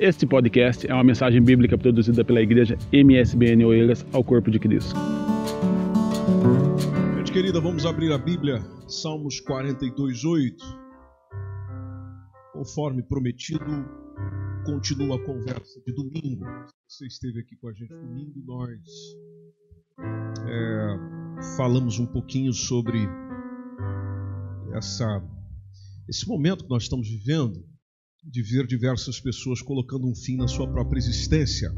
Este podcast é uma mensagem bíblica produzida pela igreja MSBN Oeiras ao Corpo de Cristo. Gente querida, vamos abrir a Bíblia, Salmos 42, 8. Conforme prometido, continua a conversa de domingo. Você esteve aqui com a gente domingo, nós é, falamos um pouquinho sobre essa, esse momento que nós estamos vivendo de ver diversas pessoas colocando um fim na sua própria existência,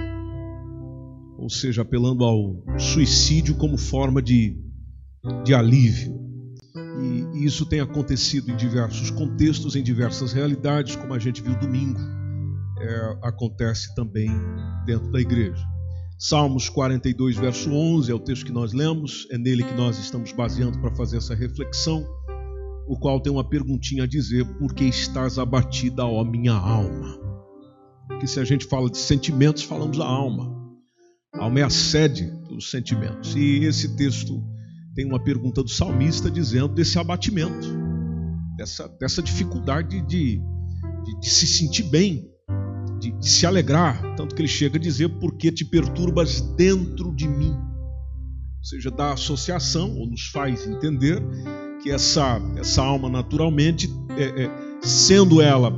ou seja, apelando ao suicídio como forma de, de alívio. E, isso tem acontecido em diversos contextos, em diversas realidades, como a gente viu domingo, é, acontece também dentro da igreja. Salmos 42, verso 11 é o texto que nós lemos, é nele que nós estamos baseando para fazer essa reflexão o qual tem uma perguntinha a dizer: Por que estás abatida, ó minha alma? Porque se a gente fala de sentimentos, falamos da alma. A alma é a sede dos sentimentos. E esse texto tem uma pergunta do salmista dizendo desse abatimento, dessa, dessa dificuldade de, de, de se sentir bem, de, de, se alegrar. Tanto que ele chega a dizer: Por que te perturbas dentro de mim? Ou seja, da associação, ou nos faz entender que essa, essa alma, naturalmente, é, é, sendo ela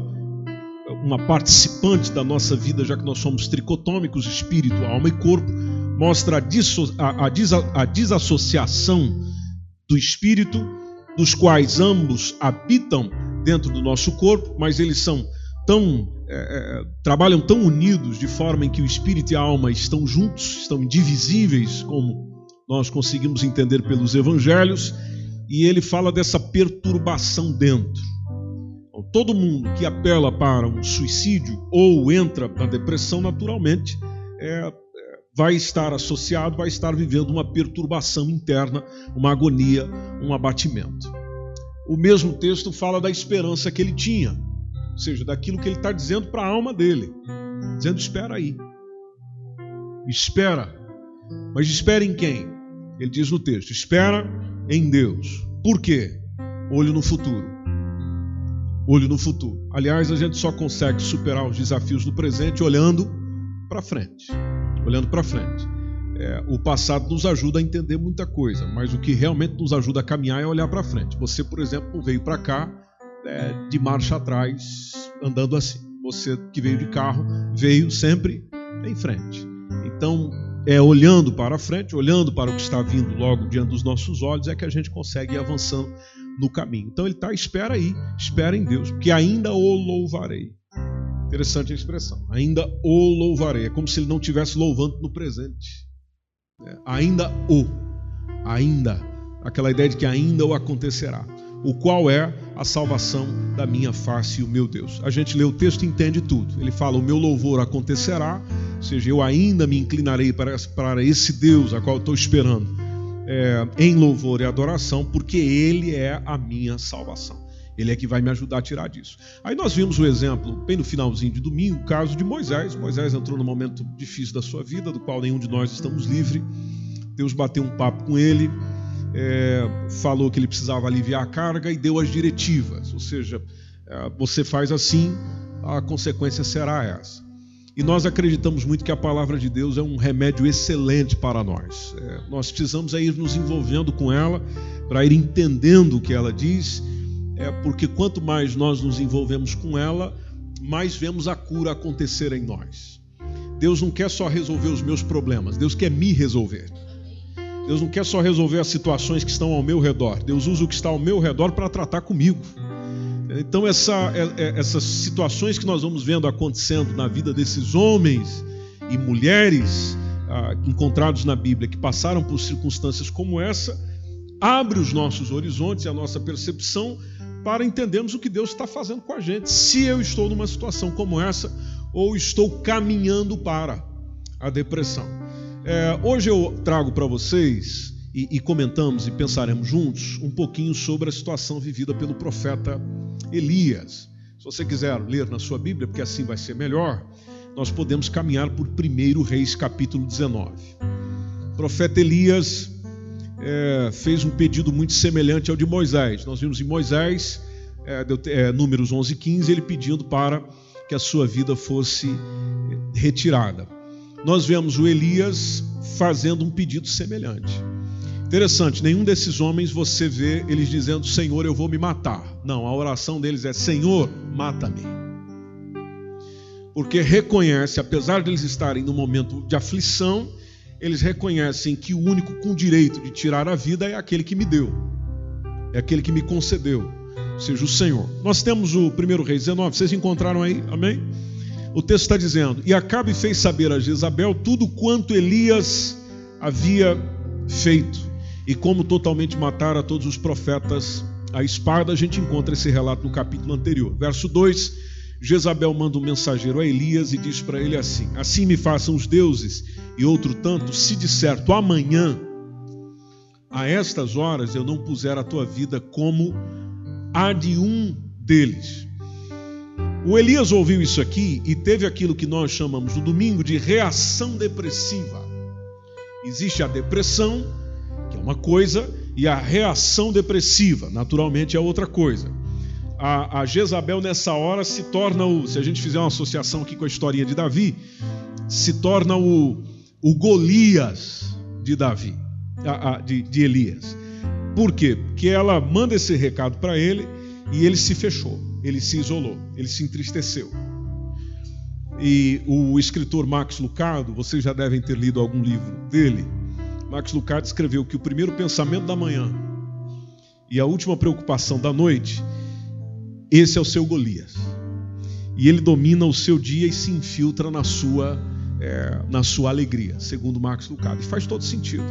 uma participante da nossa vida, já que nós somos tricotômicos, espírito, alma e corpo, mostra a, disso, a, a, a desassociação do espírito, dos quais ambos habitam dentro do nosso corpo, mas eles são tão é, é trabalham tão unidos de forma em que o espírito e a alma estão juntos, estão indivisíveis, como nós conseguimos entender pelos evangelhos, e ele fala dessa perturbação dentro. Então, todo mundo que apela para um suicídio ou entra na depressão, naturalmente, é, é, vai estar associado, vai estar vivendo uma perturbação interna, uma agonia, um abatimento. O mesmo texto fala da esperança que ele tinha, ou seja, daquilo que ele está dizendo para a alma dele, dizendo: espera aí, espera, mas espera em quem? Ele diz no texto: espera em Deus. Por quê? Olho no futuro. Olho no futuro. Aliás, a gente só consegue superar os desafios do presente olhando para frente. Olhando para frente. É, o passado nos ajuda a entender muita coisa, mas o que realmente nos ajuda a caminhar é olhar para frente. Você, por exemplo, não veio para cá é, de marcha atrás, andando assim. Você que veio de carro veio sempre em frente. Então, é olhando para frente, olhando para o que está vindo logo diante dos nossos olhos, é que a gente consegue ir avançando no caminho. Então ele está, espera aí, espera em Deus, porque ainda o louvarei. Interessante a expressão, ainda o louvarei. É como se ele não estivesse louvando no presente. É, ainda o, ainda, aquela ideia de que ainda o acontecerá o qual é a salvação da minha face o meu Deus. A gente lê o texto e entende tudo. Ele fala: O meu louvor acontecerá, ou seja, eu ainda me inclinarei para, para esse Deus a qual estou esperando, é, em louvor e adoração, porque Ele é a minha salvação. Ele é que vai me ajudar a tirar disso. Aí nós vimos o exemplo, bem no finalzinho de domingo, o caso de Moisés. Moisés entrou num momento difícil da sua vida, do qual nenhum de nós estamos livre. Deus bateu um papo com ele, é, falou que ele precisava aliviar a carga e deu as diretivas, ou seja, é, você faz assim, a consequência será essa. E nós acreditamos muito que a palavra de Deus é um remédio excelente para nós. É, nós precisamos ir nos envolvendo com ela, para ir entendendo o que ela diz, é, porque quanto mais nós nos envolvemos com ela, mais vemos a cura acontecer em nós. Deus não quer só resolver os meus problemas, Deus quer me resolver. Deus não quer só resolver as situações que estão ao meu redor. Deus usa o que está ao meu redor para tratar comigo. Então, essa, é, é, essas situações que nós vamos vendo acontecendo na vida desses homens e mulheres ah, encontrados na Bíblia que passaram por circunstâncias como essa, abre os nossos horizontes e a nossa percepção para entendermos o que Deus está fazendo com a gente. Se eu estou numa situação como essa ou estou caminhando para a depressão. É, hoje eu trago para vocês e, e, comentamos e pensaremos juntos um pouquinho sobre a situação vivida pelo profeta Elias. Se você quiser ler na sua Bíblia, porque assim vai ser melhor, nós podemos caminhar por 1 Reis capítulo 19. O profeta Elias é, fez um pedido muito semelhante ao de Moisés. Nós vimos em Moisés, é, é, números 11 e 15, ele pedindo para que a sua vida fosse retirada. Nós vemos o Elias fazendo um pedido semelhante. Interessante, nenhum desses homens você vê eles dizendo: Senhor, eu vou me matar. Não, a oração deles é: Senhor, mata-me. Porque reconhece, apesar de eles estarem no momento de aflição, eles reconhecem que o único com direito de tirar a vida é aquele que me deu, é aquele que me concedeu, seja o Senhor. Nós temos o 1 Reis 19, vocês encontraram aí? Amém? O texto está dizendo: E Acabe fez saber a Jezabel tudo quanto Elias havia feito e como totalmente matar a todos os profetas a espada, a gente encontra esse relato no capítulo anterior. Verso 2: Jezabel manda um mensageiro a Elias e diz para ele assim: Assim me façam os deuses, e outro tanto, se de certo amanhã, a estas horas, eu não puser a tua vida como a de um deles. O Elias ouviu isso aqui e teve aquilo que nós chamamos no domingo de reação depressiva. Existe a depressão, que é uma coisa, e a reação depressiva, naturalmente, é outra coisa. A, a Jezabel, nessa hora, se torna o. Se a gente fizer uma associação aqui com a historinha de Davi, se torna o, o Golias de Davi, a, a, de, de Elias. Por quê? Porque ela manda esse recado para ele e ele se fechou, ele se isolou, ele se entristeceu. E o escritor Max Lucado, vocês já devem ter lido algum livro dele, Max Lucado escreveu que o primeiro pensamento da manhã e a última preocupação da noite, esse é o seu Golias. E ele domina o seu dia e se infiltra na sua, é, na sua alegria, segundo Max Lucado. E faz todo sentido.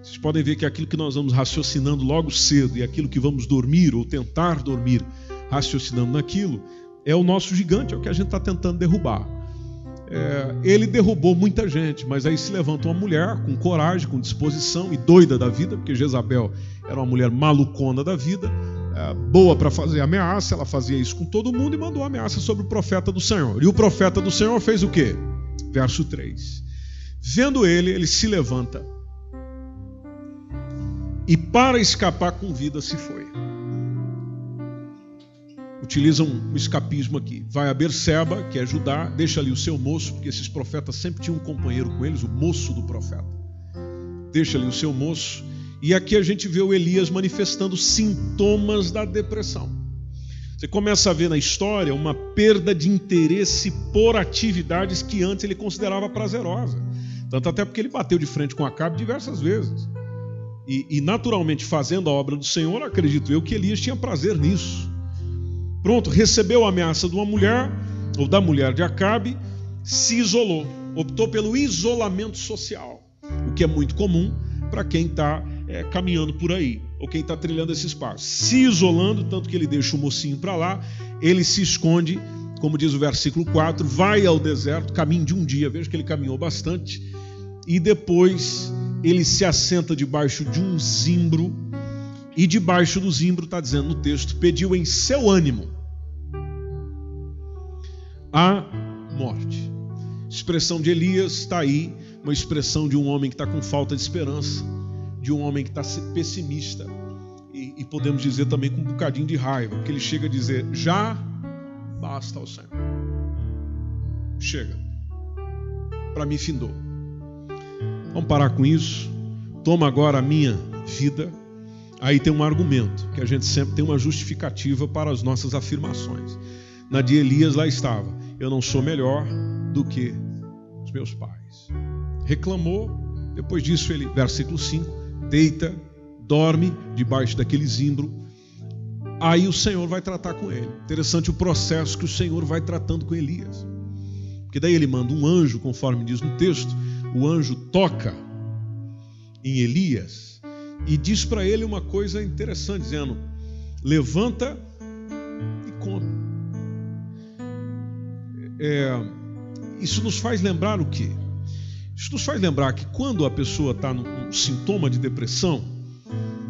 Vocês podem ver que aquilo que nós vamos raciocinando logo cedo e aquilo que vamos dormir ou tentar dormir raciocinando naquilo, é o nosso gigante, é o que a gente está tentando derrubar é, ele derrubou muita gente, mas aí se levanta uma mulher com coragem, com disposição e doida da vida, porque Jezabel era uma mulher malucona da vida, é, boa para fazer ameaça, ela fazia isso com todo mundo e mandou ameaça sobre o profeta do Senhor. E o profeta do Senhor fez o quê? Verso 3. Vendo ele, ele se levanta e para escapar com vida se foi utiliza um escapismo aqui. Vai a Berseba, que é Judá, deixa ali o seu moço, porque esses profetas sempre tinham um companheiro com eles, o moço do profeta. Deixa ali o seu moço. E aqui a gente vê o Elias manifestando sintomas da depressão. Você começa a ver na história uma perda de interesse por atividades que antes ele considerava prazerosa. Tanto até porque ele bateu de frente com Acabe diversas vezes. E, e naturalmente, fazendo a obra do Senhor, acredito eu que Elias tinha prazer nisso. Pronto, recebeu a ameaça de uma mulher, ou da mulher de Acabe, se isolou, optou pelo isolamento social, o que é muito comum para quem está é, caminhando por aí, ou quem está trilhando esse espaço. Se isolando, tanto que ele deixa o mocinho para lá, ele se esconde, como diz o versículo 4, vai ao deserto, caminho de um dia, veja que ele caminhou bastante, e depois ele se assenta debaixo de um zimbro e debaixo do zimbro, está dizendo no texto, pediu em seu ânimo a morte. Expressão de Elias está aí, uma expressão de um homem que está com falta de esperança, de um homem que está pessimista, e, e, podemos dizer também com um bocadinho de raiva, porque ele chega a dizer: já basta ao Senhor. Chega. Para mim, findou. Vamos parar com isso. Toma agora a minha vida Aí tem um argumento, que a gente sempre tem uma justificativa para as nossas afirmações. Na de Elias lá estava: Eu não sou melhor do que os meus pais. Reclamou, depois disso ele, versículo 5, deita, dorme debaixo daquele zimbro. Aí o Senhor vai tratar com ele. Interessante o processo que o Senhor vai tratando com Elias. Porque daí ele manda um anjo, conforme diz no texto, o anjo toca em Elias e diz para ele uma coisa interessante, dizendo: levanta e come. É, isso nos faz lembrar o quê? Isso nos faz lembrar que quando a pessoa está num sintoma de depressão,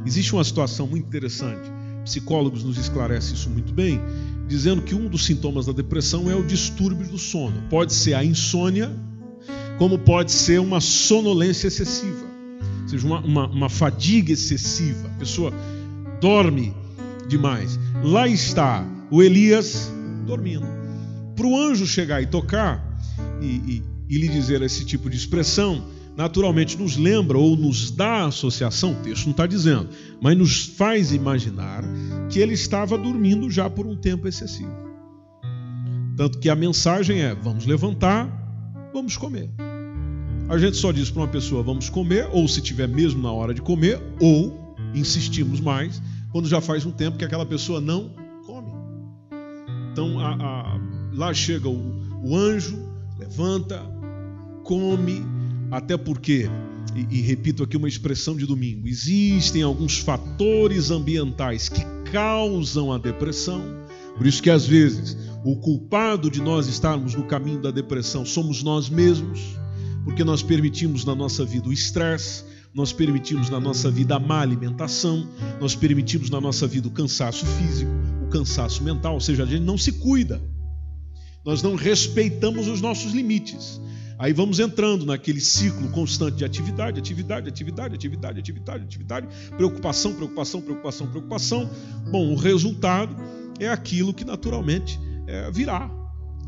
existe uma situação muito interessante. Psicólogos nos esclarecem isso muito bem, dizendo que um dos sintomas da depressão é o distúrbio do sono. Pode ser a insônia, como pode ser uma sonolência excessiva seja, uma, uma, uma fadiga excessiva, a pessoa dorme demais. Lá está o Elias dormindo. para o anjo chegar e tocar e, e, e lhe dizer esse tipo de expressão, naturalmente nos lembra ou nos dá associação, o texto não está dizendo, mas nos faz imaginar que ele estava dormindo já por um tempo excessivo. Tanto que a mensagem é: vamos levantar, vamos comer. A gente só diz para uma pessoa vamos comer, ou se tiver mesmo na hora de comer, ou insistimos mais quando já faz um tempo que aquela pessoa não come. Então a, a, lá chega o, o anjo, levanta, come, até porque, e, e repito aqui uma expressão de domingo, existem alguns fatores ambientais que causam a depressão. Por isso que às vezes o culpado de nós estarmos no caminho da depressão somos nós mesmos, porque nós permitimos na nossa vida o estresse, nós permitimos na nossa vida a má alimentação, nós permitimos na nossa vida o cansaço físico, o cansaço mental, ou seja, a gente não se cuida. Nós não respeitamos os nossos limites. Aí vamos entrando naquele ciclo constante de atividade, atividade, atividade, atividade, atividade, atividade, preocupação, preocupação, preocupação, preocupação. Bom, o resultado é aquilo que naturalmente é, virá,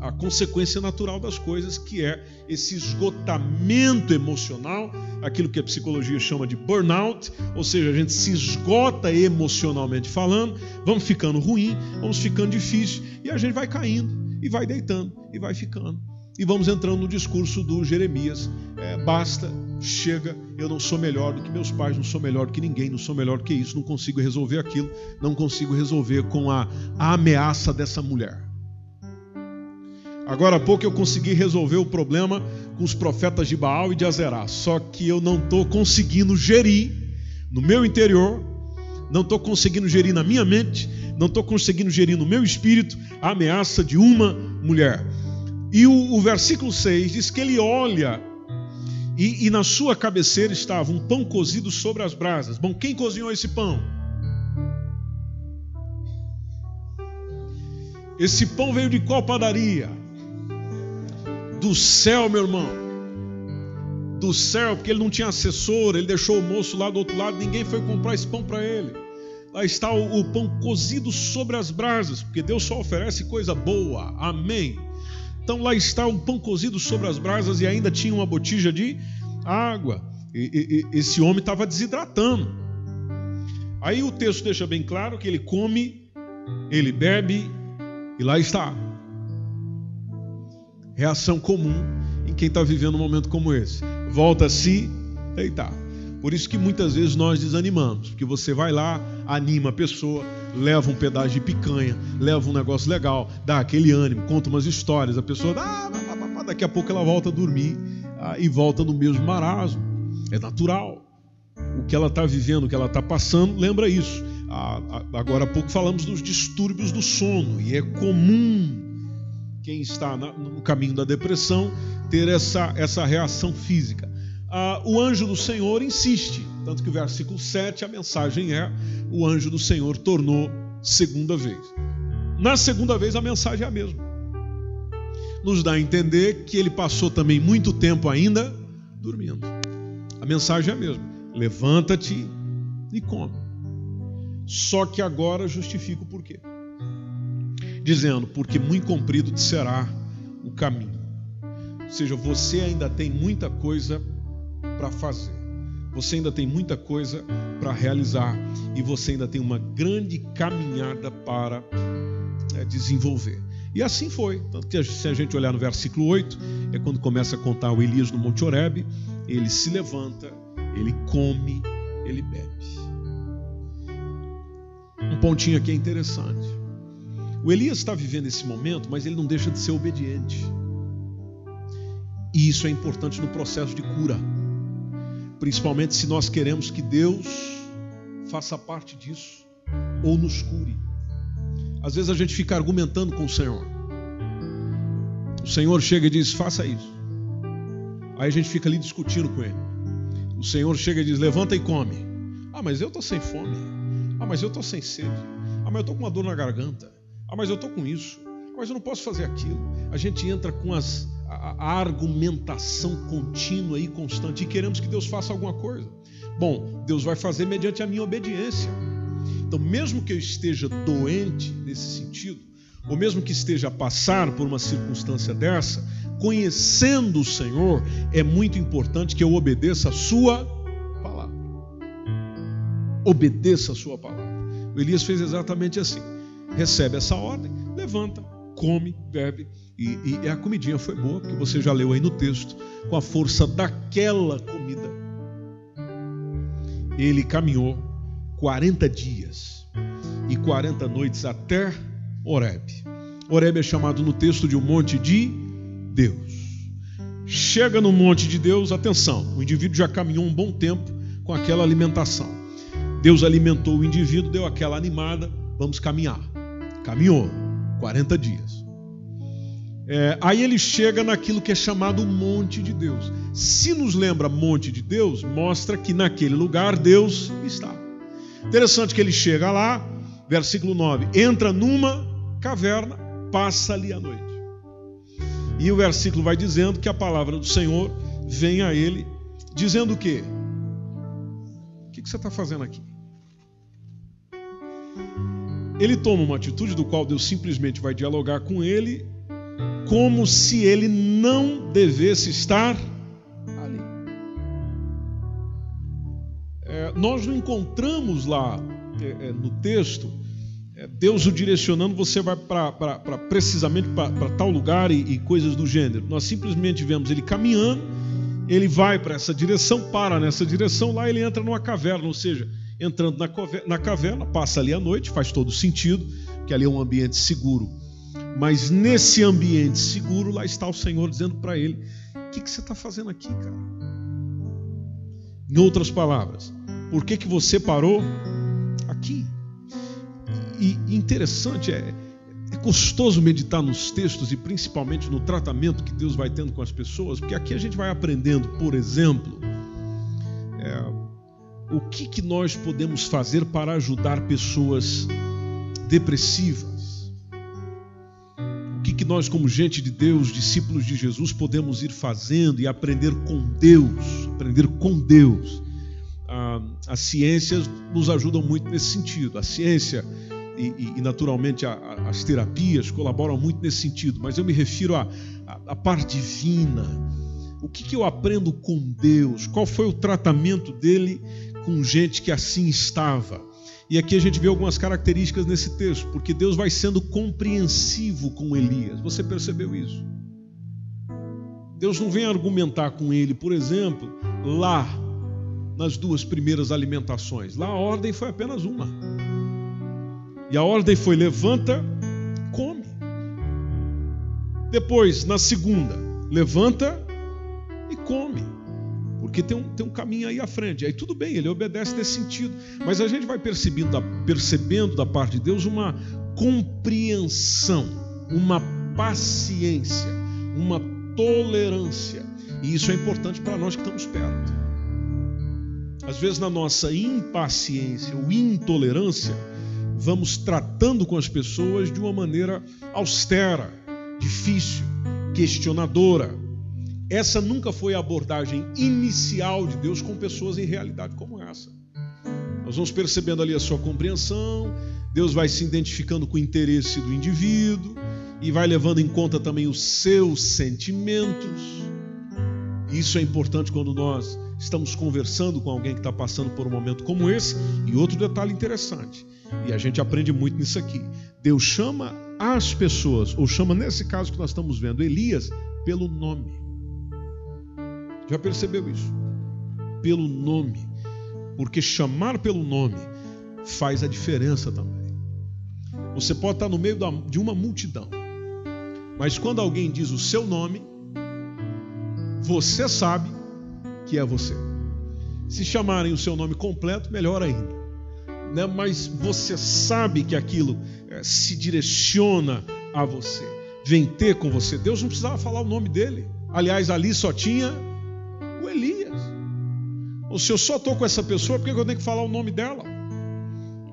a consequência natural das coisas, que é esse esgotamento emocional, aquilo que a psicologia chama de burnout, ou seja, a gente se esgota emocionalmente falando, vamos ficando ruim, vamos ficando difícil e a gente vai caindo e vai deitando e vai ficando e vamos entrando no discurso do Jeremias. É, basta, chega, eu não sou melhor do que meus pais, não sou melhor do que ninguém, não sou melhor do que isso, não consigo resolver aquilo, não consigo resolver com a, a ameaça dessa mulher. Agora há pouco eu consegui resolver o problema com os profetas de Baal e de Azerá, só que eu não estou conseguindo gerir no meu interior, não estou conseguindo gerir na minha mente, não estou conseguindo gerir no meu espírito a ameaça de uma mulher. E o, o versículo 6 diz que ele olha e, e, na sua cabeceira estava um pão cozido sobre as brasas. Bom, quem cozinhou esse pão? Esse pão veio de qual padaria? Do céu, meu irmão. Do céu, porque ele não tinha assessor, ele deixou o moço lá do outro lado, ninguém foi comprar esse pão para ele. Lá está o, o pão cozido sobre as brasas, porque Deus só oferece coisa boa. Amém. Então lá está um pão cozido sobre as brasas e ainda tinha uma botija de água. E, e, esse homem estava desidratando. Aí o texto deixa bem claro que ele come, ele bebe e lá está. Reação comum em quem está vivendo um momento como esse. Volta a se deitar. Por isso que muitas vezes nós desanimamos, porque você vai lá, anima a pessoa, leva um pedaço de picanha, leva um negócio legal, dá aquele ânimo, conta umas histórias, a pessoa ah, daqui a pouco ela volta a dormir ah, e volta no mesmo marasmo. É natural. O que ela está vivendo, o que ela está passando, lembra isso. Ah, agora há pouco falamos dos distúrbios do sono, e é comum quem está no caminho da depressão ter essa, essa reação física ah, o anjo do Senhor insiste. Tanto que o versículo 7, a mensagem é: o anjo do Senhor tornou segunda vez. Na segunda vez, a mensagem é a mesma. Nos dá a entender que ele passou também muito tempo ainda dormindo. A mensagem é a mesma: levanta-te e come. Só que agora justifica o porquê. Dizendo, porque muito comprido te será o caminho. Ou seja, você ainda tem muita coisa para fazer. Você ainda tem muita coisa para realizar e você ainda tem uma grande caminhada para é, desenvolver. E assim foi. Tanto que se a gente olhar no versículo 8, é quando começa a contar o Elias no Monte Oreb, ele se levanta, ele come, ele bebe. Um pontinho aqui é interessante. O Elias está vivendo esse momento, mas ele não deixa de ser obediente. E isso é importante no processo de cura principalmente se nós queremos que Deus faça parte disso ou nos cure. Às vezes a gente fica argumentando com o Senhor. O Senhor chega e diz: faça isso. Aí a gente fica ali discutindo com ele. O Senhor chega e diz: levanta e come. Ah, mas eu estou sem fome. Ah, mas eu estou sem sede. Ah, mas eu estou com uma dor na garganta. Ah, mas eu estou com isso. Ah, mas eu não posso fazer aquilo. A gente entra com as a argumentação contínua e constante e queremos que Deus faça alguma coisa. Bom, Deus vai fazer mediante a minha obediência. Então, mesmo que eu esteja doente nesse sentido, ou mesmo que esteja a passar por uma circunstância dessa, conhecendo o Senhor, é muito importante que eu obedeça a sua palavra. Obedeça a sua palavra. O Elias fez exatamente assim. Recebe essa ordem, levanta, come, bebe, e, e a comidinha foi boa, porque você já leu aí no texto, com a força daquela comida. Ele caminhou 40 dias e 40 noites até Horeb. Horeb é chamado no texto de um monte de Deus. Chega no monte de Deus, atenção, o indivíduo já caminhou um bom tempo com aquela alimentação. Deus alimentou o indivíduo, deu aquela animada, vamos caminhar. Caminhou 40 dias. É, aí ele chega naquilo que é chamado monte de Deus. Se nos lembra monte de Deus, mostra que naquele lugar Deus está. Interessante que ele chega lá, versículo 9: entra numa caverna, passa ali a noite. E o versículo vai dizendo que a palavra do Senhor vem a ele, dizendo o quê? O que você está fazendo aqui? Ele toma uma atitude do qual Deus simplesmente vai dialogar com ele, como se ele não devesse estar ali. É, nós não encontramos lá é, é, no texto é, Deus o direcionando, você vai para precisamente para tal lugar e, e, coisas do gênero. Nós simplesmente vemos ele caminhando, ele vai para essa direção, para nessa direção, lá ele entra numa caverna, ou seja, entrando na, na caverna, passa ali a noite, faz todo sentido, que ali é um ambiente seguro. Mas nesse ambiente seguro, lá está o Senhor dizendo para ele: O que, que você está fazendo aqui, cara? Em outras palavras, por que, que você parou aqui? E interessante, é, é gostoso meditar nos textos e principalmente no tratamento que Deus vai tendo com as pessoas, porque aqui a gente vai aprendendo, por exemplo, é, o que, que nós podemos fazer para ajudar pessoas depressivas. O que, que nós, como gente de Deus, discípulos de Jesus, podemos ir fazendo e aprender com Deus, aprender com Deus. Ah, as ciências nos ajudam muito nesse sentido. A ciência e, e naturalmente a, a, as terapias colaboram muito nesse sentido, mas eu me refiro à parte divina. O que, que eu aprendo com Deus? Qual foi o tratamento dele com gente que assim estava? E aqui a gente vê algumas características nesse texto, porque Deus vai sendo compreensivo com Elias. Você percebeu isso? Deus não vem argumentar com ele, por exemplo, lá nas duas primeiras alimentações. Lá a ordem foi apenas uma. E a ordem foi: levanta, come. Depois, na segunda, levanta e come. Porque tem um, tem um caminho aí à frente. Aí tudo bem, ele obedece nesse sentido. Mas a gente vai percebendo, percebendo da parte de Deus uma compreensão, uma paciência, uma tolerância. E isso é importante para nós que estamos perto. Às vezes, na nossa impaciência ou intolerância, vamos tratando com as pessoas de uma maneira austera, difícil, questionadora. Essa nunca foi a abordagem inicial de Deus com pessoas em realidade como essa. Nós vamos percebendo ali a sua compreensão, Deus vai se identificando com o interesse do indivíduo e vai levando em conta também os seus sentimentos. Isso é importante quando nós estamos conversando com alguém que está passando por um momento como esse. E outro detalhe interessante: e a gente aprende muito nisso aqui. Deus chama as pessoas, ou chama nesse caso que nós estamos vendo, Elias, pelo nome. Já percebeu isso? Pelo nome. Porque chamar pelo nome faz a diferença também. Você pode estar no meio de uma multidão, mas quando alguém diz o seu nome, você sabe que é você. Se chamarem o seu nome completo, melhor ainda né? mas você sabe que aquilo é, se direciona a você, vem ter com você. Deus não precisava falar o nome dele. Aliás, ali só tinha o Elias. Ou se eu só estou com essa pessoa, por que eu tenho que falar o nome dela?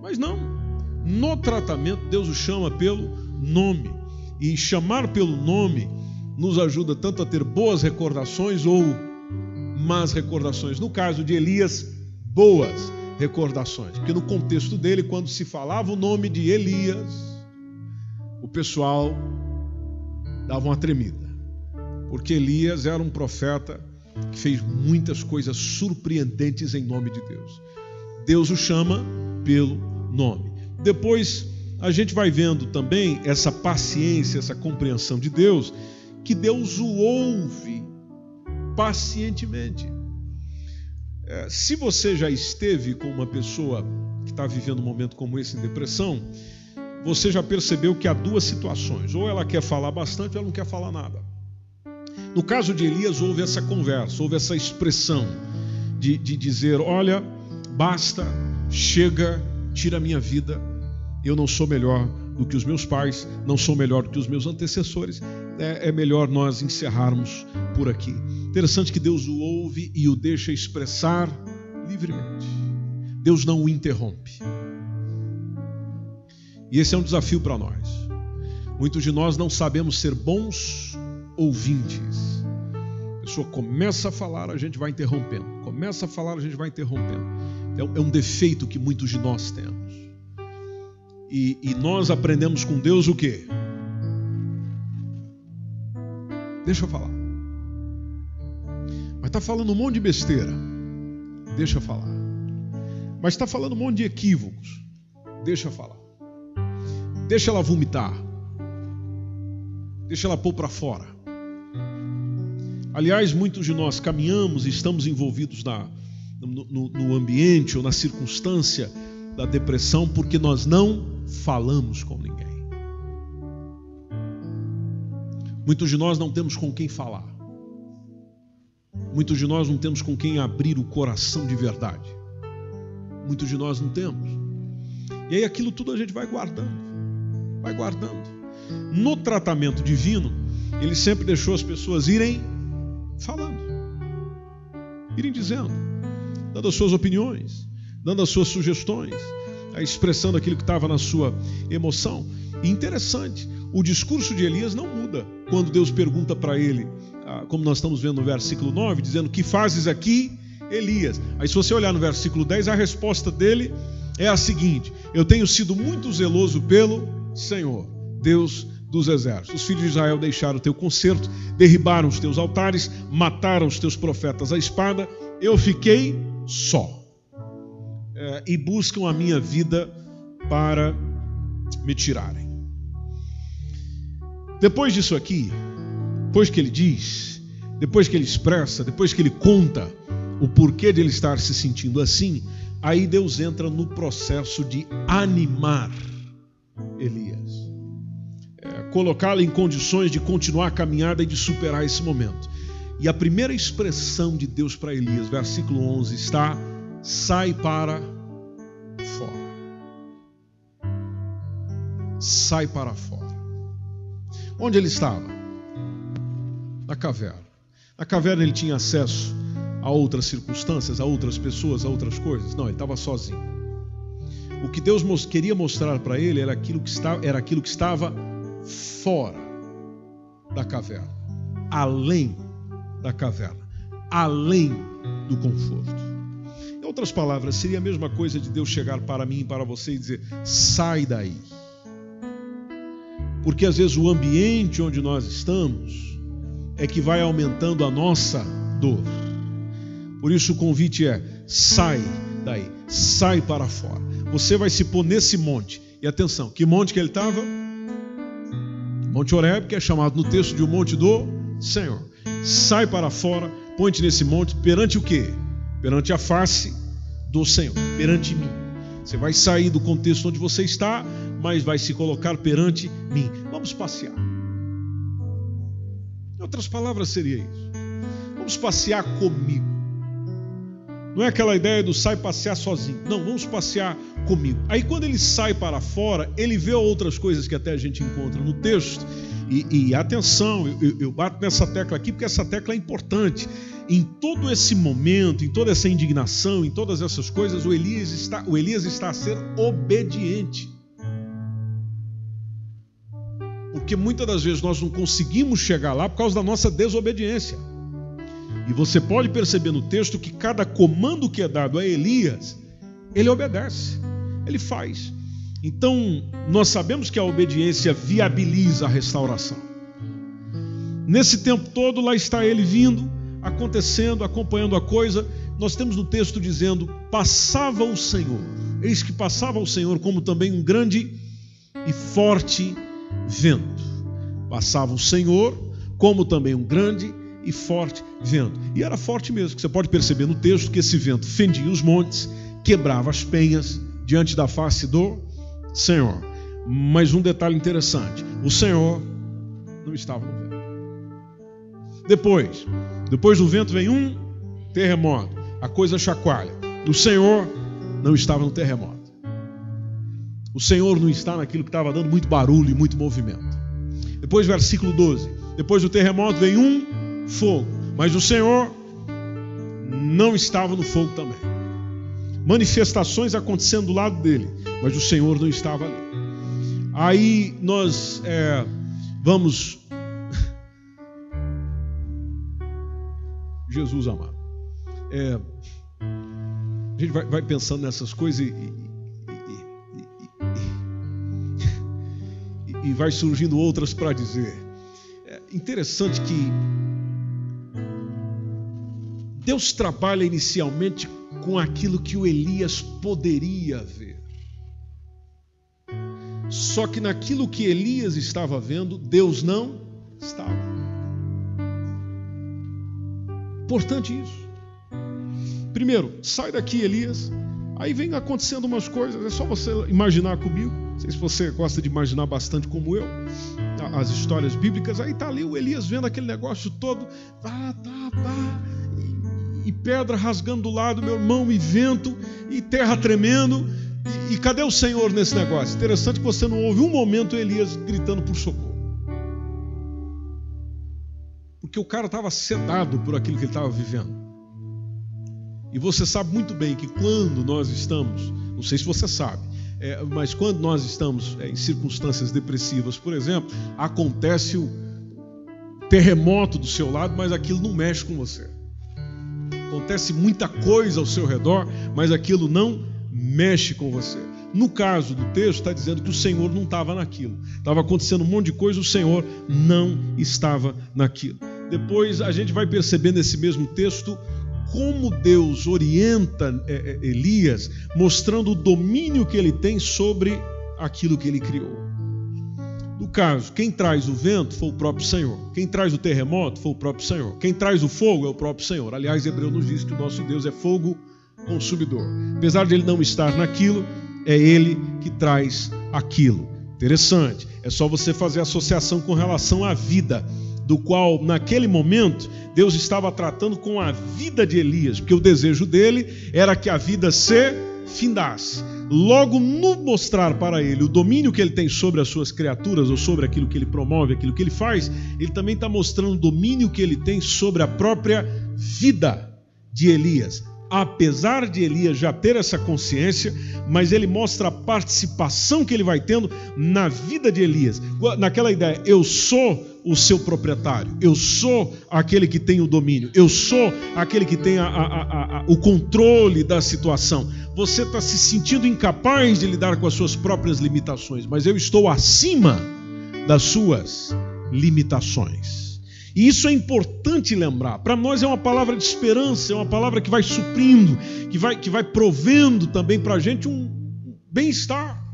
Mas não. No tratamento, Deus o chama pelo nome. E chamar pelo nome nos ajuda tanto a ter boas recordações ou más recordações. No caso de Elias, boas recordações. Porque no contexto dele, quando se falava o nome de Elias, o pessoal dava uma tremida. Porque Elias era um profeta que fez muitas coisas surpreendentes em nome de Deus. Deus o chama pelo nome. Depois a gente vai vendo também essa paciência, essa compreensão de Deus, que Deus o ouve pacientemente. É, se você já esteve com uma pessoa que está vivendo um momento como esse em depressão, você já percebeu que há duas situações: ou ela quer falar bastante, ou ela não quer falar nada. No caso de Elias, houve essa conversa, houve essa expressão de, de dizer: Olha, basta, chega, tira a minha vida, eu não sou melhor do que os meus pais, não sou melhor do que os meus antecessores, é, é melhor nós encerrarmos por aqui. Interessante que Deus o ouve e o deixa expressar livremente. Deus não o interrompe. E esse é um desafio para nós. Muitos de nós não sabemos ser bons ouvintes. A pessoa começa a falar, a gente vai interrompendo. Começa a falar, a gente vai interrompendo. É, é um defeito que muitos de nós temos. E, e nós aprendemos com Deus o quê? Deixa eu falar. Mas está falando um monte de besteira. Deixa eu falar. Mas está falando um monte de equívocos. Deixa eu falar. Deixa ela vomitar. Deixa ela pôr para fora. Aliás, muitos de nós caminhamos e estamos envolvidos na, no, no, ambiente ou na circunstância da depressão porque nós não falamos com ninguém. Muitos de nós não temos com quem falar. Muitos de nós não temos com quem abrir o coração de verdade. Muitos de nós não temos. E aí aquilo tudo a gente vai guardando vai guardando. No tratamento divino, ele sempre deixou as pessoas irem falando, irem dizendo, dando as suas opiniões, dando as suas sugestões, expressando aquilo que estava na sua emoção. E interessante, o discurso de Elias não muda quando Deus pergunta para ele, ah, como nós estamos vendo no versículo 9, dizendo: Que fazes aqui, Elias? Aí, se você olhar no versículo 10, a resposta dele é a seguinte: Eu tenho sido muito zeloso pelo Senhor, Deus dos exércitos. Os filhos de Israel deixaram o teu concerto, derribaram os teus altares, mataram os teus profetas à espada. Eu fiquei só. É, e buscam a minha vida para me tirarem. Depois disso aqui, depois que ele diz, depois que ele expressa, depois que ele conta o porquê de ele estar se sentindo assim, aí Deus entra no processo de animar Elias. Colocá-lo em condições de continuar a caminhada e de superar esse momento. E a primeira expressão de Deus para Elias, versículo 11, está: sai para fora. Sai para fora. Onde ele estava? Na caverna. Na caverna ele tinha acesso a outras circunstâncias, a outras pessoas, a outras coisas? Não, ele estava sozinho. O que Deus queria mostrar para ele era aquilo, que estava, era aquilo que estava fora da caverna, além da caverna, além do conforto. Em outras palavras, seria a mesma coisa de Deus chegar para mim e para você e dizer: sai daí. Porque às vezes o ambiente onde nós estamos é que vai aumentando a nossa dor. Por isso o convite é: sai daí, sai para fora. Você vai se pôr nesse monte. E atenção, que monte que ele estava? Monte Oreb, que é chamado no texto de um monte do Senhor. Sai para fora, põe-te nesse monte, perante o quê? Perante a face do Senhor, perante mim. Você vai sair do contexto onde você está, mas vai se colocar perante mim. Vamos passear. Em outras palavras, seria isso. Vamos passear comigo. Não é aquela ideia do sai passear sozinho. Não, vamos passear comigo. Aí quando ele sai para fora, ele vê outras coisas que até a gente encontra no texto. E, e atenção, eu, eu bato nessa tecla aqui porque essa tecla é importante. Em todo esse momento, em toda essa indignação, em todas essas coisas, o Elias está, o Elias está a ser obediente. Porque muitas das vezes nós não conseguimos chegar lá por causa da nossa desobediência. E você pode perceber no texto que cada comando que é dado a Elias, ele obedece, ele faz. Então, nós sabemos que a obediência viabiliza a restauração. Nesse tempo todo, lá está ele vindo, acontecendo, acompanhando a coisa. Nós temos no texto dizendo: passava o Senhor. Eis que passava o Senhor como também um grande e forte vento. Passava o Senhor como também um grande e forte vento. E era forte mesmo, que você pode perceber no texto que esse vento fendia os montes, quebrava as penhas diante da face do Senhor. Mas um detalhe interessante: o Senhor não estava no vento. Depois, depois do vento vem um terremoto, a coisa chacoalha. O Senhor não estava no terremoto. O Senhor não está naquilo que estava dando muito barulho e muito movimento. Depois, versículo 12: depois do terremoto vem um fogo, mas o Senhor não estava no fogo também. Manifestações acontecendo do lado dele, mas o Senhor não estava ali. Aí nós é, vamos. Jesus amado. É, a gente vai, vai, pensando nessas coisas e, e, e, vai surgindo outras para dizer interessante que Deus trabalha inicialmente com aquilo que o Elias poderia ver. Só que naquilo que Elias estava vendo, Deus não estava. Importante isso. Primeiro, sai daqui, Elias. Aí vem acontecendo umas coisas, é só você imaginar comigo. Não sei se você gosta de imaginar bastante como eu as histórias bíblicas, aí tá ali o Elias vendo aquele negócio todo, tá, tá, tá, e, pedra rasgando do lado, meu irmão, e vento, e terra tremendo, e, e cadê o Senhor nesse negócio? Interessante que você não ouve um momento Elias gritando por socorro. Porque o cara estava sedado por aquilo que ele estava vivendo. E você sabe muito bem que quando nós estamos, não sei se você sabe, é, mas quando nós estamos é, em circunstâncias depressivas, por exemplo, acontece o terremoto do seu lado, mas aquilo não mexe com você. Acontece muita coisa ao seu redor, mas aquilo não mexe com você. No caso do texto, está dizendo que o Senhor não estava naquilo. Estava acontecendo um monte de coisa, o Senhor não estava naquilo. Depois a gente vai perceber nesse mesmo texto como Deus orienta é, é, Elias, mostrando o domínio que ele tem sobre aquilo que ele criou. Caso, quem traz o vento foi o próprio Senhor. Quem traz o terremoto foi o próprio Senhor. Quem traz o fogo é o próprio Senhor. Aliás, Hebreu nos diz que o nosso Deus é fogo consumidor. Apesar de ele não estar naquilo, é ele que traz aquilo. Interessante. É só você fazer associação com relação à vida do qual, naquele momento, Deus estava tratando com a vida de Elias, porque o desejo dele era que a vida se findasse. Logo, no mostrar para ele o domínio que ele tem sobre as suas criaturas, ou sobre aquilo que ele promove, aquilo que ele faz, ele também está mostrando o domínio que ele tem sobre a própria vida de Elias apesar de Elias já ter essa consciência, mas ele mostra a participação que ele vai tendo na vida de Elias. Naquela ideia, eu sou o seu proprietário, eu sou aquele que tem o domínio, eu sou aquele que tem a, a, a, o controle da situação. Você está se sentindo incapaz de lidar com as suas próprias limitações, mas eu estou acima das suas limitações. E isso é importante lembrar. Para nós é uma palavra de esperança, é uma palavra que vai suprindo, que vai, que vai provendo também para a gente um bem-estar.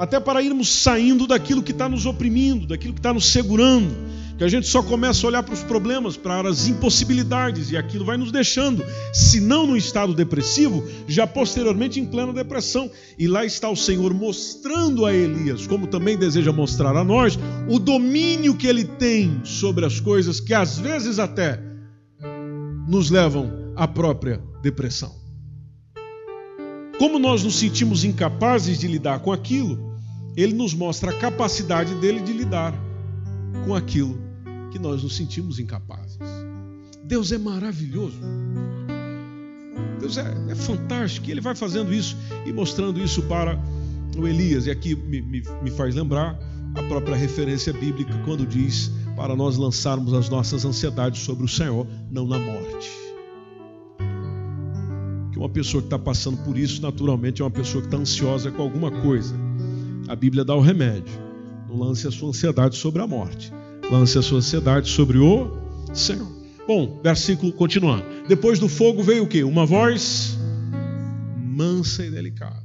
Até para irmos saindo daquilo que está nos oprimindo, daquilo que está nos segurando que a gente só começa a olhar para os problemas, para as impossibilidades, e aquilo vai nos deixando, se não no estado depressivo, já posteriormente em plena depressão. E lá está o Senhor mostrando a Elias, como também deseja mostrar a nós, o domínio que ele tem sobre as coisas que às vezes até nos levam à própria depressão. Como nós nos sentimos incapazes de lidar com aquilo, ele nos mostra a capacidade dele de lidar com aquilo que nós nos sentimos incapazes. Deus é maravilhoso. Deus é, é fantástico. Ele vai fazendo isso e mostrando isso para o Elias. E aqui me, me, me faz lembrar a própria referência bíblica quando diz para nós lançarmos as nossas ansiedades sobre o Senhor, não na morte. Que uma pessoa que está passando por isso, naturalmente, é uma pessoa que está ansiosa com alguma coisa. A Bíblia dá o remédio. Não lance a sua ansiedade sobre a morte. Lance a sua ansiedade sobre o Senhor. Bom, versículo continuando. Depois do fogo veio o quê? Uma voz mansa e delicada.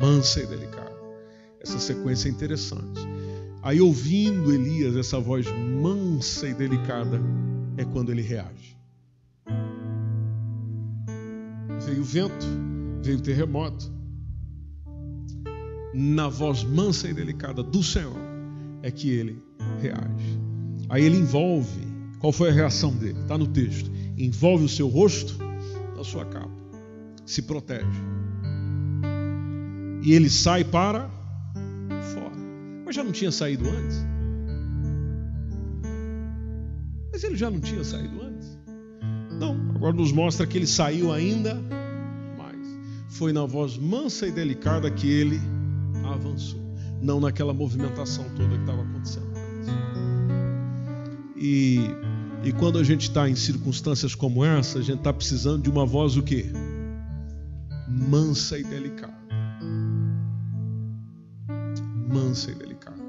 Mansa e delicada. Essa sequência é interessante. Aí, ouvindo Elias essa voz mansa e delicada, é quando ele reage. Veio o vento, veio o terremoto. Na voz mansa e delicada do Senhor é que ele reage. Aí ele envolve. Qual foi a reação dele? Está no texto. Envolve o seu rosto na sua capa. Se protege. E ele sai para fora. Mas já não tinha saído antes? Mas ele já não tinha saído antes? Não, agora nos mostra que ele saiu ainda mais. Foi na voz mansa e delicada que ele avançou, não naquela movimentação toda que estava acontecendo. E, e quando a gente está em circunstâncias como essa, a gente está precisando de uma voz o quê? Mansa e delicada. Mansa e delicada.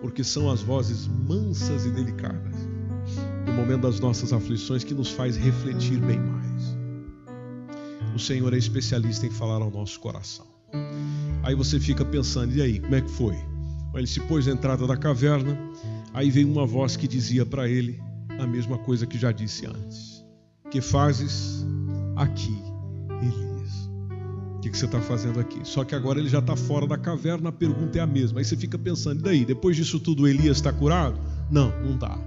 Porque são as vozes mansas e delicadas no momento das nossas aflições que nos faz refletir bem mais. O Senhor é especialista em falar ao nosso coração. Aí você fica pensando, e aí, como é que foi? Ele se pôs na entrada da caverna, aí veio uma voz que dizia para ele a mesma coisa que já disse antes: Que fazes aqui, Elias? O que, que você está fazendo aqui? Só que agora ele já está fora da caverna, a pergunta é a mesma. Aí você fica pensando, e daí? Depois disso tudo, Elias está curado? Não, não está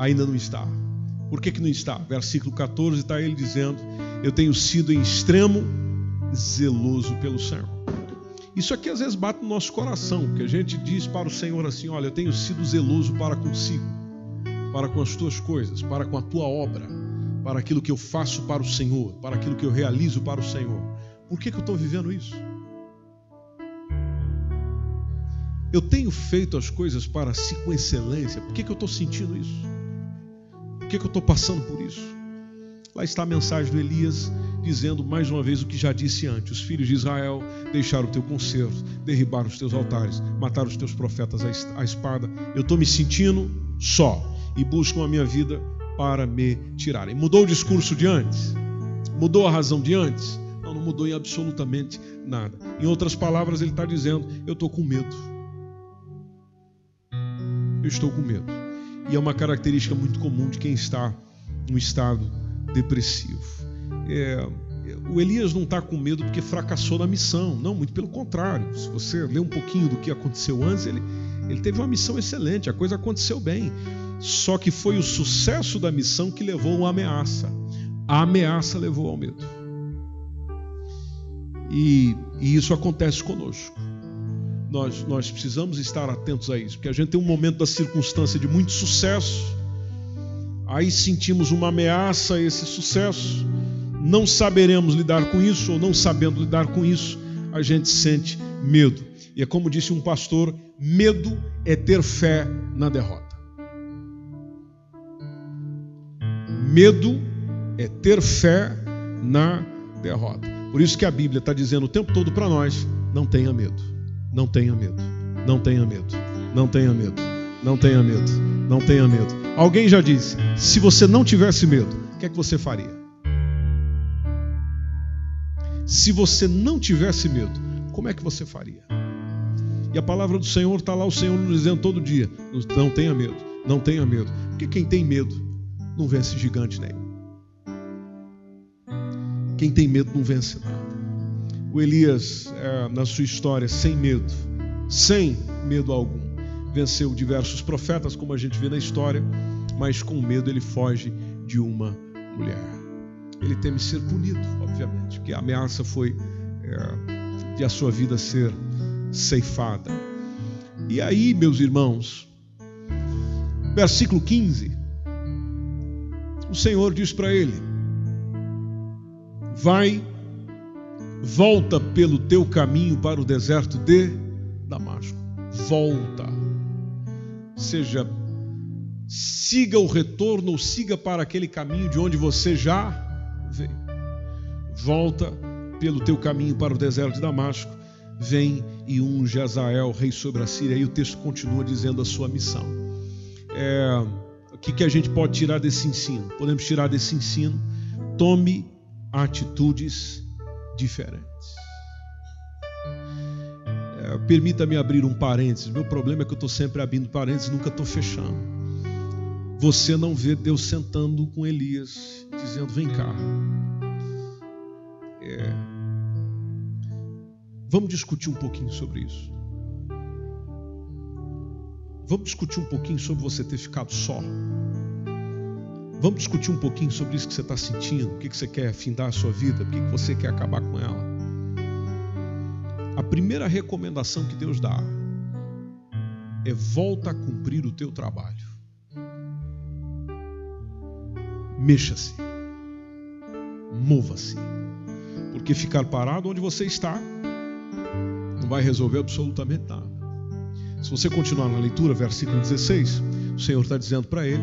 ainda não está. Por que, que não está? Versículo 14 está ele dizendo: Eu tenho sido em extremo zeloso pelo Senhor. Isso aqui às vezes bate no nosso coração, porque a gente diz para o Senhor assim: Olha, eu tenho sido zeloso para consigo, para com as tuas coisas, para com a tua obra, para aquilo que eu faço para o Senhor, para aquilo que eu realizo para o Senhor. Por que, que eu estou vivendo isso? Eu tenho feito as coisas para si com excelência. Por que, que eu estou sentindo isso? que, que eu estou passando por isso? Lá está a mensagem do Elias dizendo mais uma vez o que já disse antes: os filhos de Israel deixaram o teu conserto, derribaram os teus altares, mataram os teus profetas à espada. Eu estou me sentindo só e buscam a minha vida para me tirarem. Mudou o discurso de antes? Mudou a razão de antes? Não, não mudou em absolutamente nada. Em outras palavras, ele está dizendo: eu estou com medo. Eu estou com medo. E é uma característica muito comum de quem está no estado depressivo. É, o Elias não está com medo porque fracassou na missão. Não, muito pelo contrário. Se você ler um pouquinho do que aconteceu antes, ele, ele teve uma missão excelente, a coisa aconteceu bem. Só que foi o sucesso da missão que levou a ameaça. A ameaça levou ao medo. E, e isso acontece conosco nós, nós precisamos estar atentos a isso, porque a gente tem um momento da circunstância de muito sucesso, aí sentimos uma ameaça a esse sucesso, não saberemos lidar com isso, ou não sabendo lidar com isso, a gente sente medo. E é como disse um pastor: medo é ter fé na derrota. Medo é ter fé na derrota. Por isso que a Bíblia está dizendo o tempo todo para nós: não tenha medo. Não tenha medo. Não tenha medo. Não tenha medo. Não tenha medo. Não tenha medo. Alguém já disse: se você não tivesse medo, o que é que você faria? Se você não tivesse medo, como é que você faria? E a palavra do Senhor está lá, o Senhor nos dizendo todo dia: não tenha medo, não tenha medo. Porque quem tem medo não vence gigante nenhum. Quem tem medo não vence nada o Elias, é, na sua história, sem medo, sem medo algum, venceu diversos profetas, como a gente vê na história, mas com medo ele foge de uma mulher. Ele teme ser punido, obviamente, porque a ameaça foi é, de a sua vida ser ceifada. E aí, meus irmãos, versículo 15, o Senhor diz para ele: Vai Volta pelo teu caminho para o deserto de Damasco. Volta. Seja, siga o retorno ou siga para aquele caminho de onde você já volta pelo teu caminho para o deserto de Damasco, vem e unge Azael, rei sobre a Síria. E o texto continua dizendo a sua missão. É, o que, que a gente pode tirar desse ensino? Podemos tirar desse ensino: tome atitudes diferentes. É, Permita-me abrir um parênteses. Meu problema é que eu estou sempre abrindo parênteses e nunca estou fechando. Você não vê Deus sentando com Elias, dizendo: Vem cá. É... Vamos discutir um pouquinho sobre isso. Vamos discutir um pouquinho sobre você ter ficado só. Vamos discutir um pouquinho sobre isso que você está sentindo, o que você quer afindar a sua vida, por que você quer acabar com ela. A primeira recomendação que Deus dá é volta a cumprir o teu trabalho. Mexa-se. Mova-se. Porque ficar parado onde você está não vai resolver absolutamente nada. Se você continuar na leitura, versículo 16, o Senhor está dizendo para ele: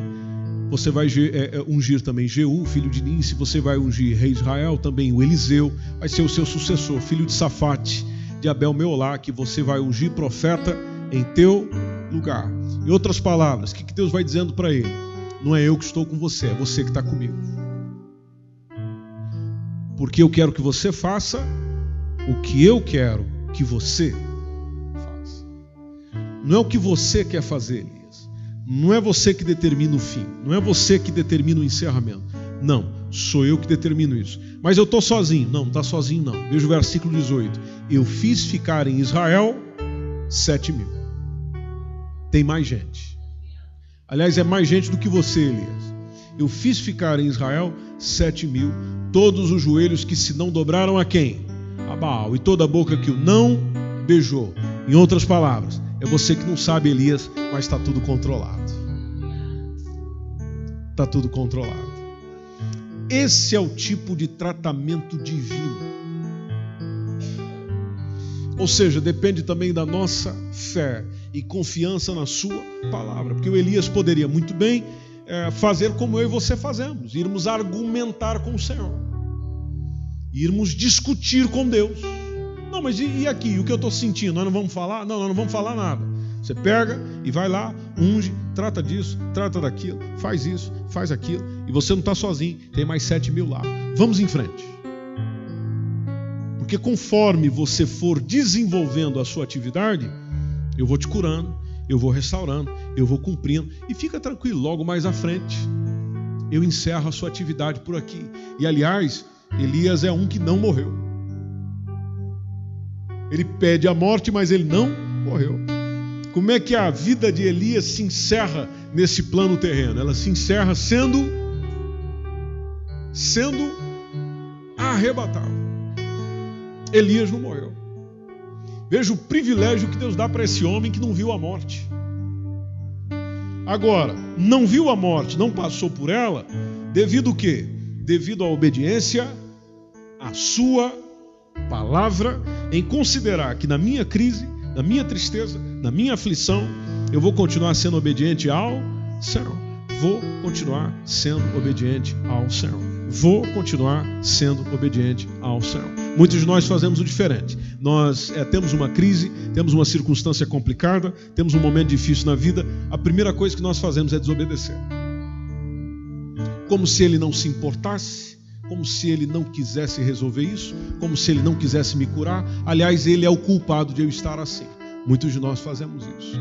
você vai é, é, ungir também Jeú, filho de Ninse, você vai ungir rei Israel, também o Eliseu, vai ser o seu sucessor, filho de Safate, de Abel Meolá, que você vai ungir profeta em teu lugar. Em outras palavras, o que Deus vai dizendo para ele? Não é eu que estou com você, é você que está comigo. Porque eu quero que você faça o que eu quero que você faça. Não é o que você quer fazer, Elias. Não é você que determina o fim. Não é você que determina o encerramento. Não, sou eu que determino isso. Mas eu estou sozinho. Não, não está sozinho, não. Veja o versículo 18. Eu fiz ficar em Israel sete mil. Tem mais gente. Aliás, é mais gente do que você, Elias. Eu fiz ficar em Israel sete mil, todos os joelhos que se não dobraram a quem? A Baal, e toda a boca que o não beijou. Em outras palavras, é você que não sabe, Elias, mas está tudo controlado. Está tudo controlado. Esse é o tipo de tratamento divino. Ou seja, depende também da nossa fé e confiança na Sua palavra. Porque o Elias poderia muito bem é, fazer como eu e você fazemos, irmos argumentar com o Senhor, irmos discutir com Deus. Não, mas e, e aqui? O que eu estou sentindo? Nós não vamos falar? Não, nós não vamos falar nada. Você pega e vai lá, unge, trata disso, trata daquilo, faz isso, faz aquilo, e você não está sozinho, tem mais sete mil lá. Vamos em frente. Porque conforme você for desenvolvendo a sua atividade, eu vou te curando, eu vou restaurando, eu vou cumprindo. E fica tranquilo, logo mais à frente, eu encerro a sua atividade por aqui. E aliás, Elias é um que não morreu. Ele pede a morte, mas ele não morreu. Como é que a vida de Elias se encerra nesse plano terreno? Ela se encerra sendo sendo arrebatado. Elias não morreu. Veja o privilégio que Deus dá para esse homem que não viu a morte. Agora, não viu a morte, não passou por ela, devido o quê? Devido à obediência à sua palavra, em considerar que na minha crise, na minha tristeza, na minha aflição, eu vou continuar sendo obediente ao Senhor. Vou continuar sendo obediente ao Senhor vou continuar sendo obediente ao Senhor. Muitos de nós fazemos o diferente. Nós é, temos uma crise, temos uma circunstância complicada, temos um momento difícil na vida. A primeira coisa que nós fazemos é desobedecer. Como se ele não se importasse, como se ele não quisesse resolver isso, como se ele não quisesse me curar. Aliás, ele é o culpado de eu estar assim. Muitos de nós fazemos isso.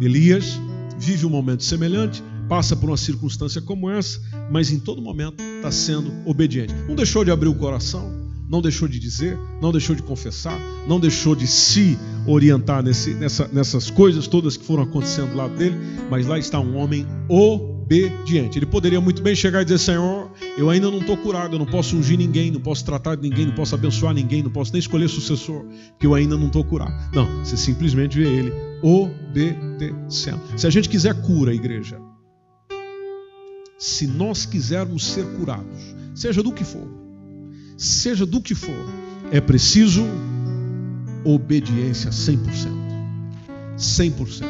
Elias vive um momento semelhante, passa por uma circunstância como essa, mas em todo momento está sendo obediente. Não deixou de abrir o coração, não deixou de dizer, não deixou de confessar, não deixou de se orientar nesse, nessa, nessas coisas todas que foram acontecendo lá dele, mas lá está um homem obediente. Ele poderia muito bem chegar e dizer: Senhor, eu ainda não estou curado, eu não posso ungir ninguém, não posso tratar de ninguém, não posso abençoar ninguém, não posso nem escolher sucessor, porque eu ainda não estou curado. Não, você simplesmente vê ele obedecendo. Se a gente quiser cura, igreja, se nós quisermos ser curados, seja do que for, seja do que for, é preciso obediência 100%. 100%.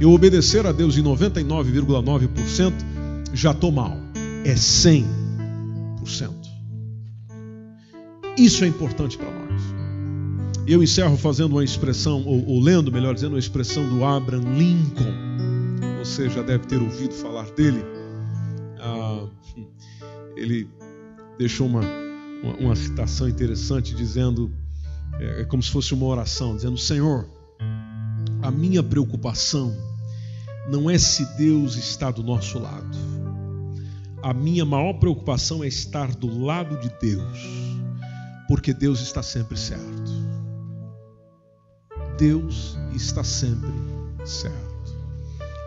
Eu obedecer a Deus em 99,9% já estou mal. É 100%. Isso é importante para nós. Eu encerro fazendo uma expressão, ou, ou lendo, melhor dizendo, uma expressão do Abraham Lincoln. Você já deve ter ouvido falar dele. Ele deixou uma, uma, uma, citação interessante dizendo, é, é como se fosse uma oração, dizendo: Senhor, a minha preocupação não é se Deus está do nosso lado. A minha maior preocupação é estar do lado de Deus, porque Deus está sempre certo. Deus está sempre certo.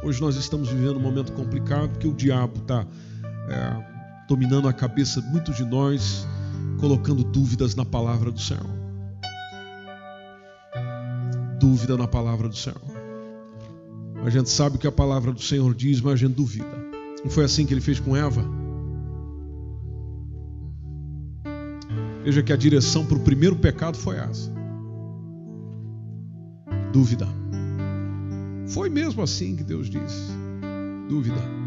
Hoje nós estamos vivendo um momento complicado porque o diabo está é, dominando a cabeça de muitos de nós, colocando dúvidas na palavra do Senhor. Dúvida na palavra do Senhor. A gente sabe o que a palavra do Senhor diz, mas a gente duvida. Não foi assim que ele fez com Eva? Veja que a direção para o primeiro pecado foi essa. Dúvida. Foi mesmo assim que Deus disse. Dúvida.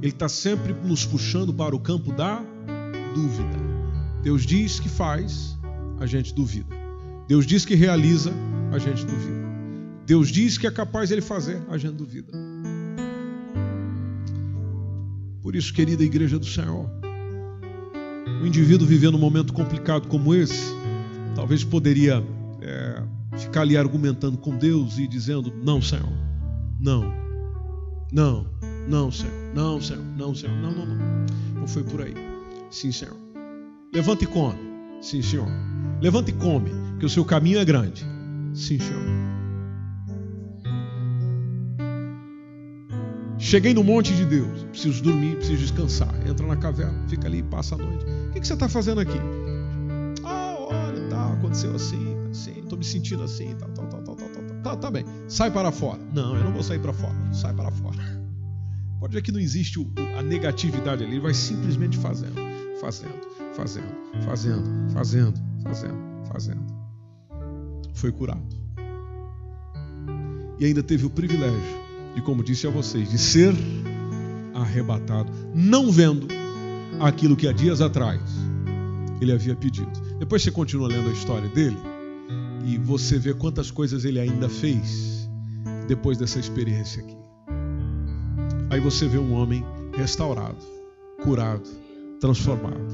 Ele está sempre nos puxando para o campo da dúvida. Deus diz que faz, a gente duvida. Deus diz que realiza, a gente duvida. Deus diz que é capaz ele fazer, a gente duvida. Por isso, querida igreja do Senhor, o indivíduo vivendo um momento complicado como esse, talvez poderia é, ficar ali argumentando com Deus e dizendo: Não, Senhor, não, não, não, Senhor, não, Senhor, não, Senhor, não, não, não. Não foi por aí. Sim, Senhor. Levanta e come. Sim, Senhor. Levanta e come, que o seu caminho é grande. Sim, Senhor. Cheguei no monte de Deus, preciso dormir, preciso descansar. Entra na caverna, fica ali e passa a noite. O que você está fazendo aqui? Ah, olha, tá, aconteceu assim, assim, estou me sentindo assim, tal, tal, tal, tal, tal, tal. Tá, tá bem. Sai para fora. Não, eu não vou sair para fora. Sai para fora. Pode ver que não existe a negatividade ali, ele vai simplesmente fazendo, fazendo, fazendo, fazendo, fazendo, fazendo, fazendo. Foi curado. E ainda teve o privilégio de, como disse a vocês, de ser arrebatado, não vendo aquilo que há dias atrás ele havia pedido. Depois você continua lendo a história dele e você vê quantas coisas ele ainda fez depois dessa experiência aqui. Aí você vê um homem restaurado, curado, transformado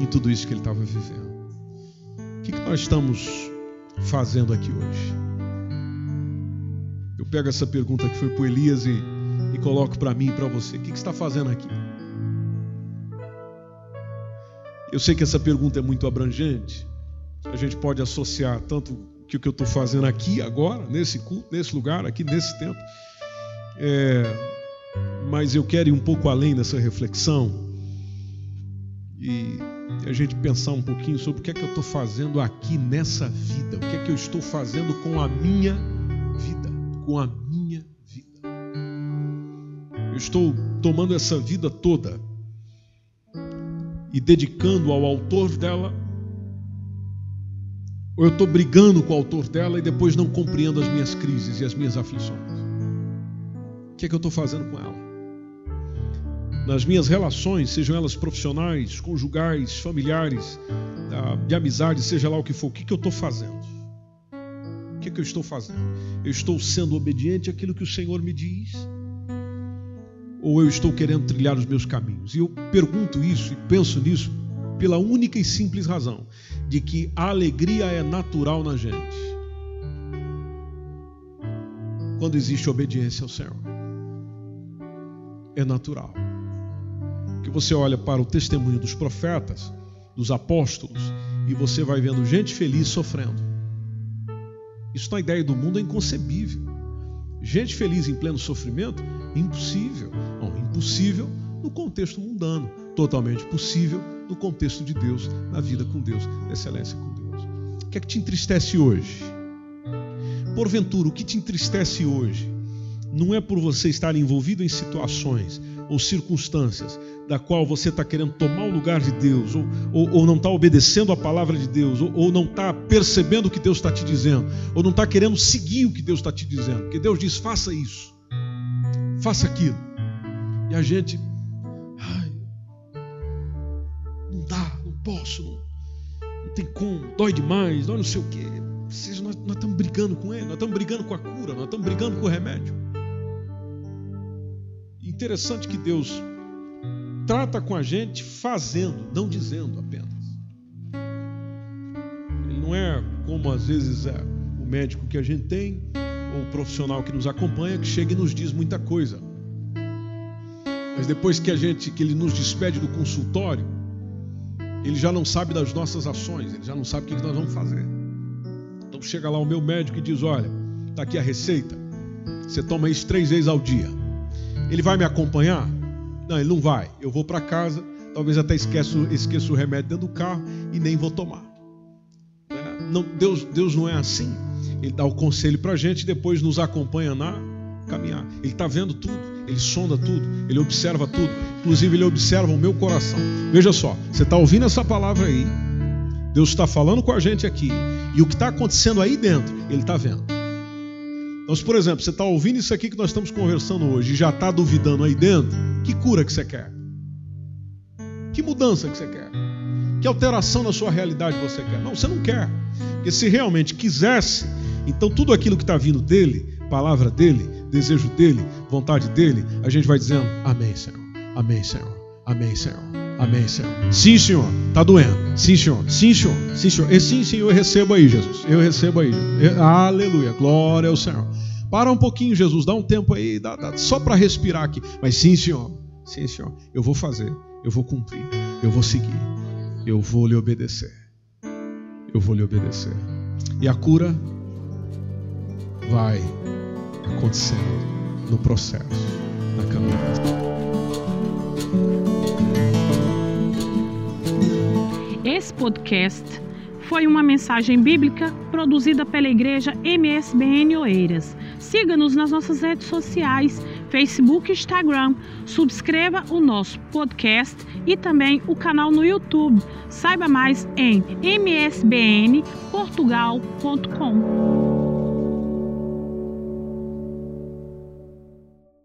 em tudo isso que ele estava vivendo. O que, que nós estamos fazendo aqui hoje? Eu pego essa pergunta que foi para Elias e, e coloco para mim e para você. O que, que você está fazendo aqui? Eu sei que essa pergunta é muito abrangente, a gente pode associar tanto que o que eu estou fazendo aqui, agora, nesse culto, nesse lugar, aqui, nesse tempo. É, mas eu quero ir um pouco além dessa reflexão e a gente pensar um pouquinho sobre o que é que eu estou fazendo aqui nessa vida, o que é que eu estou fazendo com a minha vida, com a minha vida. Eu estou tomando essa vida toda e dedicando ao autor dela ou eu estou brigando com o autor dela e depois não compreendo as minhas crises e as minhas aflições? Que é que eu estou fazendo com ela? Nas minhas relações, sejam elas profissionais, conjugais, familiares, ah, de amizade, seja lá o que for, o que, que eu estou fazendo? O que, que eu estou fazendo? Eu estou sendo obediente àquilo que o Senhor me diz? Ou eu estou querendo trilhar os meus caminhos? E eu pergunto isso e penso nisso pela única e simples razão de que a alegria é natural na gente. Quando existe obediência ao Senhor. É natural. Que você olha para o testemunho dos profetas, dos apóstolos, e você vai vendo gente feliz sofrendo. Isso na ideia do mundo é inconcebível. Gente feliz em pleno sofrimento? Impossível. Não, impossível no contexto mundano. Totalmente possível no contexto de Deus, na vida com Deus, na excelência com Deus. O que é que te entristece hoje? Porventura, o que te entristece hoje não é por você estar envolvido em situações ou circunstâncias da qual você está querendo tomar o lugar de Deus, ou, ou, ou não está obedecendo a palavra de Deus, ou, ou não está percebendo o que Deus está te dizendo, ou não está querendo seguir o que Deus está te dizendo, porque Deus diz: faça isso, faça aquilo, e a gente posso, não, Não tem como, dói demais, dói não sei o quê. Nós, nós estamos brigando com ele, nós estamos brigando com a cura, nós estamos brigando com o remédio. Interessante que Deus trata com a gente fazendo, não dizendo apenas. Ele não é como às vezes é o médico que a gente tem, ou o profissional que nos acompanha, que chega e nos diz muita coisa. Mas depois que a gente, que ele nos despede do consultório, ele já não sabe das nossas ações, ele já não sabe o que nós vamos fazer. Então chega lá o meu médico e diz: Olha, está aqui a receita, você toma isso três vezes ao dia. Ele vai me acompanhar? Não, ele não vai. Eu vou para casa, talvez até esqueço, esqueço o remédio dentro do carro e nem vou tomar. É, não, Deus, Deus não é assim. Ele dá o conselho para a gente e depois nos acompanha na caminhar. Ele está vendo tudo, ele sonda tudo, ele observa tudo. Inclusive, ele observa o meu coração. Veja só, você está ouvindo essa palavra aí, Deus está falando com a gente aqui, e o que está acontecendo aí dentro, ele está vendo. Então, se, por exemplo, você está ouvindo isso aqui que nós estamos conversando hoje e já está duvidando aí dentro, que cura que você quer? Que mudança que você quer? Que alteração na sua realidade você quer? Não, você não quer. Porque se realmente quisesse, então tudo aquilo que está vindo dele, palavra dele, desejo dele, vontade dele, a gente vai dizendo: Amém, Senhor. Amém, Senhor. Amém, Senhor. Amém, Senhor. Sim, Senhor. Está doendo. Sim, Senhor. Sim, Senhor. Sim, Senhor. E sim, Senhor, eu recebo aí, Jesus. Eu recebo aí. Aleluia. Glória ao Senhor. Para um pouquinho, Jesus. Dá um tempo aí, dá, dá, só para respirar aqui. Mas sim, Senhor. Sim, Senhor. Eu vou fazer. Eu vou cumprir. Eu vou seguir. Eu vou lhe obedecer. Eu vou lhe obedecer. E a cura vai acontecendo no processo, na caminhada. Esse podcast foi uma mensagem bíblica produzida pela igreja MSBN Oeiras. Siga-nos nas nossas redes sociais, Facebook e Instagram. Subscreva o nosso podcast e também o canal no YouTube. Saiba mais em msbnportugal.com.